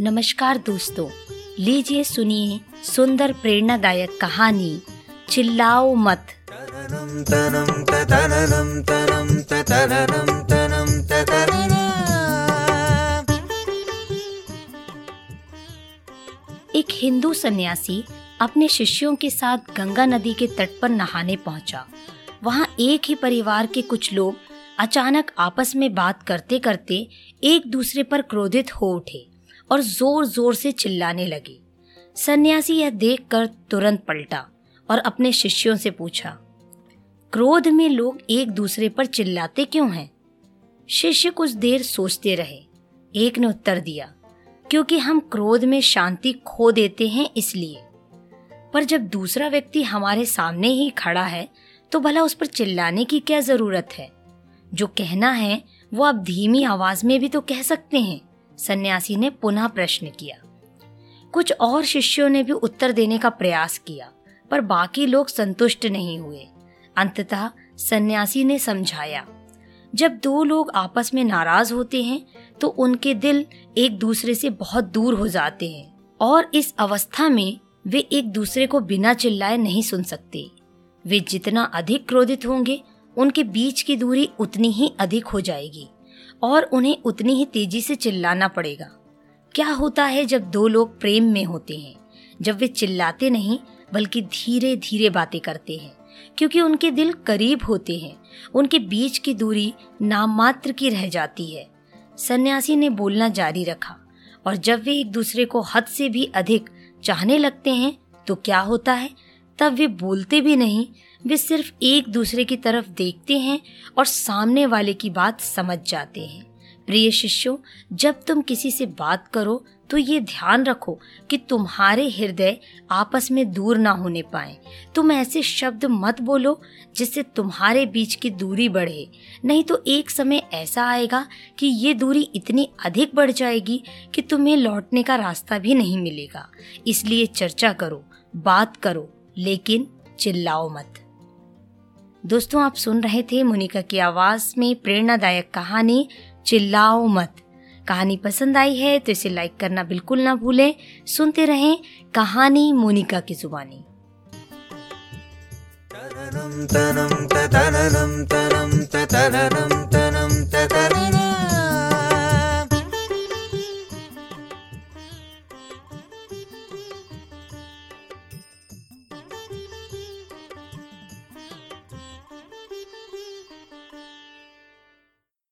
नमस्कार दोस्तों लीजिए सुनिए सुंदर प्रेरणादायक कहानी चिल्लाओ मत। एक हिंदू सन्यासी अपने शिष्यों के साथ गंगा नदी के तट पर नहाने पहुँचा। वहाँ एक ही परिवार के कुछ लोग अचानक आपस में बात करते करते एक दूसरे पर क्रोधित हो उठे। और ज़ोर ज़ोर से चिल्लाने लगे। सन्यासी यह देखकर तुरंत पलटा और अपने शिष्यों से पूछा, क्रोध में लोग एक दूसरे पर चिल्लाते क्यों हैं? शिष्य कुछ देर सोचते रहे। एक ने उत्तर दिया, क्योंकि हम क्रोध में शांति खो देते हैं इसलिए। पर जब दूसरा व्यक्ति हमारे सामने ही खड़ा है तो भला उस पर चिल्लाने की क्या ज़रूरत है? जो कहना है, वो आप धीमी आवाज़ में भी तो कह सकते हैं। सन्यासी ने पुनः प्रश्न किया। कुछ और शिष्यों ने भी उत्तर देने का प्रयास किया, पर बाकी लोग संतुष्ट नहीं हुए। अंततः सन्यासी ने समझाया, जब दो लोग आपस में नाराज़ होते हैं तो उनके दिल एक दूसरे से बहुत दूर हो जाते हैं, और इस अवस्था में वे एक दूसरे को बिना चिल्लाए नहीं सुन सकते। वे जितना अधिक क्रोधित होंगे, उनके बीच की दूरी उतनी ही अधिक हो जाएगी। और उन्हें उतनी ही तेज़ी से चिल्लाना पड़ेगा। क्या होता है जब दो लोग प्रेम में होते हैं? जब वे चिल्लाते नहीं, बल्कि धीरे धीरे बातें करते हैं। क्योंकि उनके दिल करीब होते हैं। उनके बीच की दूरी नाम मात्र की रह जाती है। सन्यासी ने बोलना जारी रखा। और जब वे एक दूसरे को हद से भी अधिक चाहने लगते हैं तो क्या होता है? तब वे बोलते भी नहीं वे सिर्फ़ एक दूसरे की तरफ़ देखते हैं और सामने वाले की बात समझ जाते हैं। प्रिय शिष्यों, जब तुम किसी से बात करो तो ये ध्यान रखो कि तुम्हारे हृदय आपस में दूर ना होने पाए। तुम ऐसे शब्द मत बोलो जिससे तुम्हारे बीच की दूरी बढ़े। नहीं तो एक समय ऐसा आएगा कि ये दूरी इतनी अधिक बढ़ जाएगी कि तुम्हें लौटने का रास्ता भी नहीं मिलेगा। इसलिए चर्चा करो, बात करो, लेकिन चिल्लाओ मत। दोस्तों, आप सुन रहे थे मोनिका की आवाज़ में प्रेरणादायक कहानी, चिल्लाओ मत। कहानी पसंद आई है तो इसे लाइक करना बिल्कुल ना भूलें। सुनते रहें कहानी मोनिका की जुबानी। तनम तनम तनम तनम तनम